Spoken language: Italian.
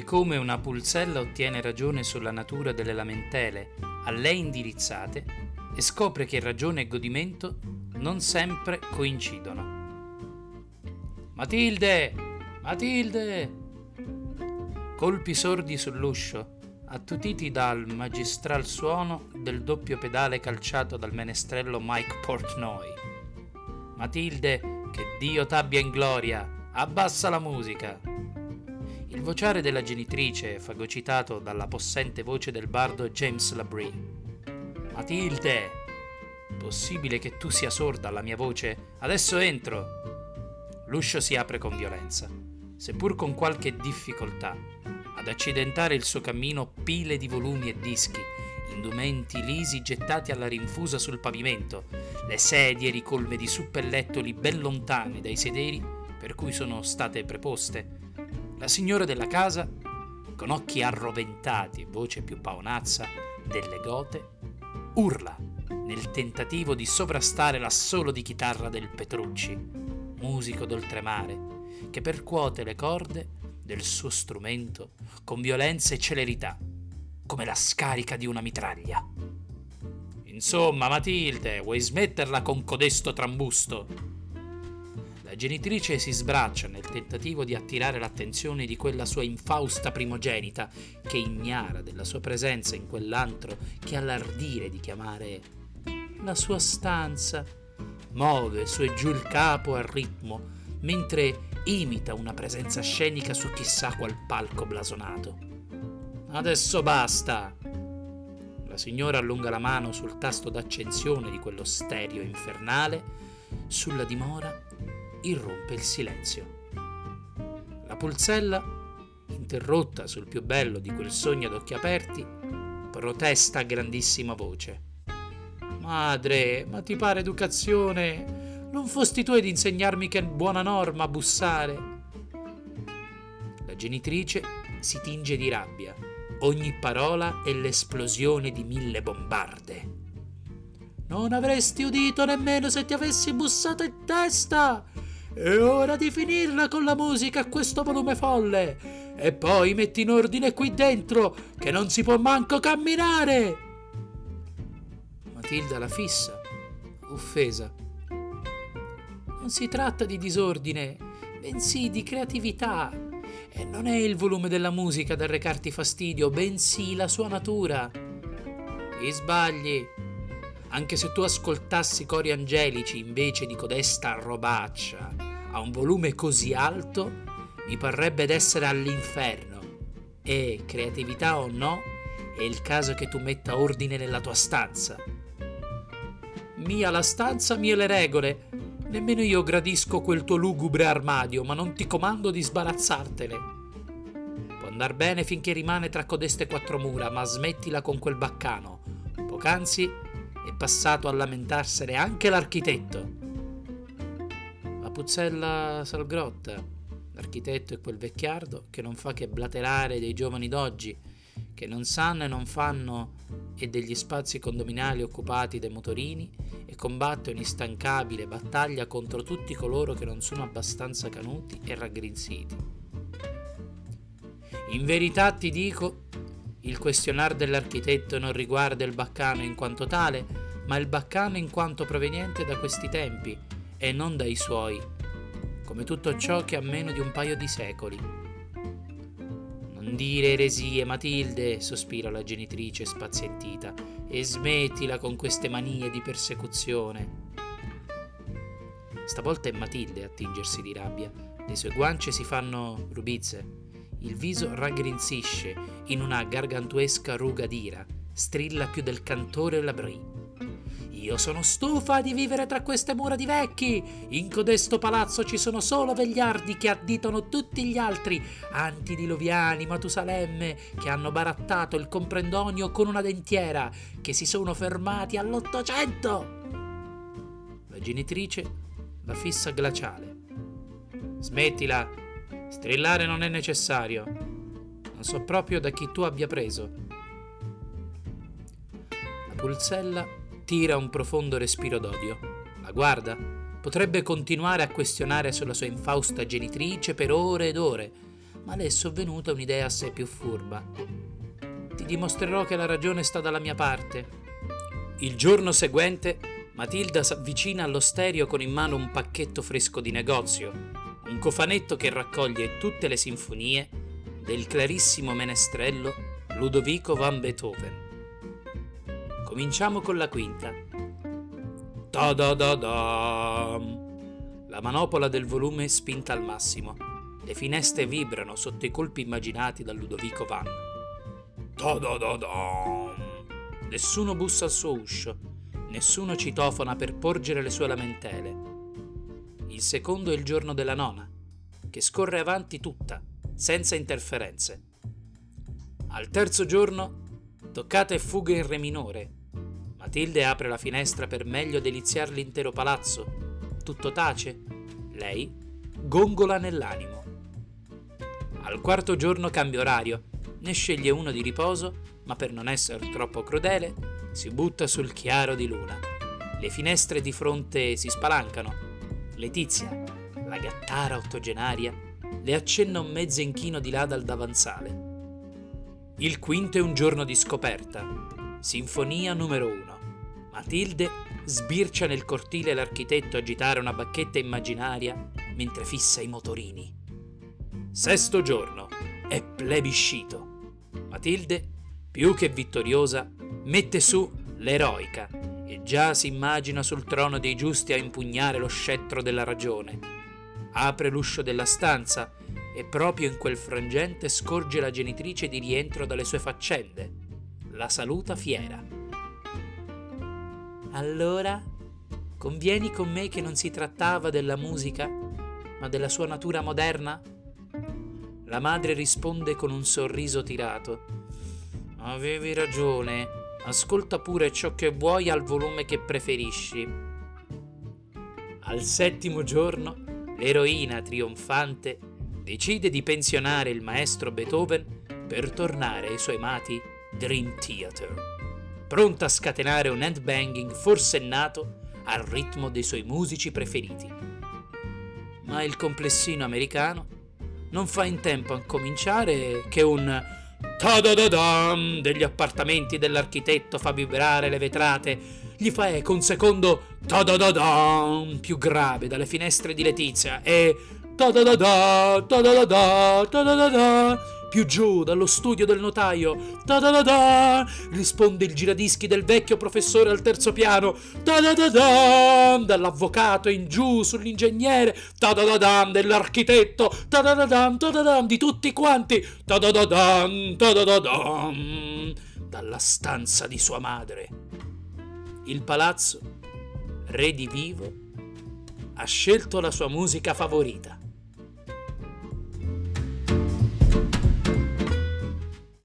di come una pulzella ottiene ragione sulla natura delle lamentele a lei indirizzate e scopre che ragione e godimento non sempre coincidono. Matilde! Matilde! Colpi sordi sull'uscio, attutiti dal magistral suono del doppio pedale calciato dal menestrello Mike Portnoy. Matilde, che Dio t'abbia in gloria, abbassa la musica. Il vociare della genitrice, fagocitato dalla possente voce del bardo James Labrie. Matilde! Possibile che tu sia sorda alla mia voce? Adesso entro! L'uscio si apre con violenza, seppur con qualche difficoltà ad accidentare il suo cammino pile di volumi e dischi, indumenti lisi gettati alla rinfusa sul pavimento, le sedie ricolme di suppellettoli ben lontane dai sederi per cui sono state preposte. La signora della casa, con occhi arroventati e voce più paonazza delle gote, urla nel tentativo di sovrastare l'assolo di chitarra del Petrucci, musico d'oltremare, che percuote le corde del suo strumento con violenza e celerità, come la scarica di una mitraglia. Insomma, Matilde, vuoi smetterla con codesto trambusto? Genitrice si sbraccia nel tentativo di attirare l'attenzione di quella sua infausta primogenita, che ignara della sua presenza in quell'antro che ha l'ardire di chiamare la sua stanza. Muove su e giù il capo al ritmo, mentre imita una presenza scenica su chissà qual palco blasonato. Adesso basta! La signora allunga la mano sul tasto d'accensione di quello stereo infernale, sulla dimora irrompe il silenzio. La pulzella, interrotta sul più bello di quel sogno ad occhi aperti, protesta a grandissima voce. Madre, ma ti pare educazione non fosti tu ad insegnarmi che è buona norma bussare. La genitrice si tinge di rabbia. Ogni parola è l'esplosione di mille bombarde. Non avresti udito nemmeno se ti avessi bussato in testa. È ora di finirla con la musica a questo volume folle. E poi metti in ordine qui dentro, che non si può manco camminare. Matilda la fissa, offesa non si tratta di disordine, bensì di creatività. E non è il volume della musica da recarti fastidio, bensì la sua natura. Ti sbagli. Anche se tu ascoltassi cori angelici invece di codesta robaccia a un volume così alto, mi parrebbe d'essere all'inferno. E, creatività o no, è il caso che tu metta ordine nella tua stanza. Mia la stanza, mie le regole, Nemmeno io gradisco quel tuo lugubre armadio, ma non ti comando di sbarazzartene. Può andar bene finché rimane tra codeste quattro mura, ma smettila con quel baccano. Poc'anzi è passato a lamentarsene anche l'architetto. La puzzella Salgrotta, l'architetto è quel vecchiardo che non fa che blaterare dei giovani d'oggi, che non sanno e non fanno e degli spazi condominali occupati dai motorini e combatte un'instancabile battaglia contro tutti coloro che non sono abbastanza canuti e raggrinziti. In verità ti dico, il questionar dell'architetto non riguarda il baccano in quanto tale, ma il baccano in quanto proveniente da questi tempi e non dai suoi, come tutto ciò che ha meno di un paio di secoli non dire eresie, Matilde, sospira la genitrice spazientita, e smettila con queste manie di persecuzione. Stavolta è Matilde a tingersi di rabbia. Le sue guance si fanno rubizze. Il viso raggrinzisce in una gargantuesca ruga d'ira. Strilla più del cantore Labrie. Io sono stufa di vivere tra queste mura di vecchi. In codesto palazzo ci sono solo vegliardi che additano tutti gli altri, antidiluviani, Matusalemme, che hanno barattato il comprendonio con una dentiera, che si sono fermati all'Ottocento. La genitrice la fissa glaciale. Smettila, strillare non è necessario. Non so proprio da chi tu abbia preso. La pulzella tira un profondo respiro d'odio. La guarda. Potrebbe continuare a questionare sulla sua infausta genitrice per ore ed ore, ma le è sovvenuta un'idea assai più furba. Ti dimostrerò che la ragione sta dalla mia parte. Il giorno seguente Matilda s'avvicina all'osterio con in mano un pacchetto fresco di negozio, un cofanetto che raccoglie tutte le sinfonie del clarissimo menestrello Ludovico van Beethoven. Cominciamo con la quinta. Ta da da da. La manopola del volume è spinta al massimo. Le finestre vibrano sotto i colpi immaginati da Ludovico Van. Ta da da da. Nessuno bussa al suo uscio, nessuno citofona per porgere le sue lamentele. Il secondo è il giorno della nona, che scorre avanti tutta, senza interferenze. Al terzo giorno, toccata e fuga in re minore. Matilde apre la finestra per meglio deliziare l'intero palazzo. Tutto tace. Lei gongola nell'animo. Al quarto giorno cambia orario, ne sceglie uno di riposo ma per non essere troppo crudele, si butta sul chiaro di luna. Le finestre di fronte si spalancano. Letizia, la gattara ottogenaria, le accenna un mezzo inchino di là dal davanzale. Il quinto è un giorno di scoperta. Sinfonia numero uno. Matilde sbircia nel cortile l'architetto agitare una bacchetta immaginaria mentre fissa i motorini. Sesto giorno. È plebiscito. Matilde più che vittoriosa, mette su l'eroica e già si immagina sul trono dei giusti a impugnare lo scettro della ragione. Apre l'uscio della stanza e proprio in quel frangente scorge la genitrice di rientro dalle sue faccende. La saluta fiera. Allora, convieni con me che non si trattava della musica, ma della sua natura moderna? La madre risponde con un sorriso tirato Avevi ragione. Ascolta pure ciò che vuoi al volume che preferisci. Al settimo giorno, l'eroina trionfante decide di pensionare il maestro Beethoven per tornare ai suoi amati Dream Theater, pronta a scatenare un handbanging forsennato al ritmo dei suoi musici preferiti. Ma il complessino americano non fa in tempo a cominciare che un Ta-da-da-dam degli appartamenti dell'architetto fa vibrare le vetrate. Gli fa eco un secondo ta-da-da-dam più grave dalle finestre di Letizia e ta-da-da-da, ta-da-da-da, ta-da-da-da più giù dallo studio del notaio. Ta-da-da-da! Risponde il giradischi del vecchio professore al terzo piano. Ta-da-da-da! Dall'avvocato in giù sull'ingegnere. Ta-da-da-da! Dell'architetto. Ta-da-da-da! Ta-da-da! Di tutti quanti. Ta-da-da-da! Ta-da-da-da! Dalla stanza di sua madre. Il palazzo, re di vivo, ha scelto la sua musica favorita.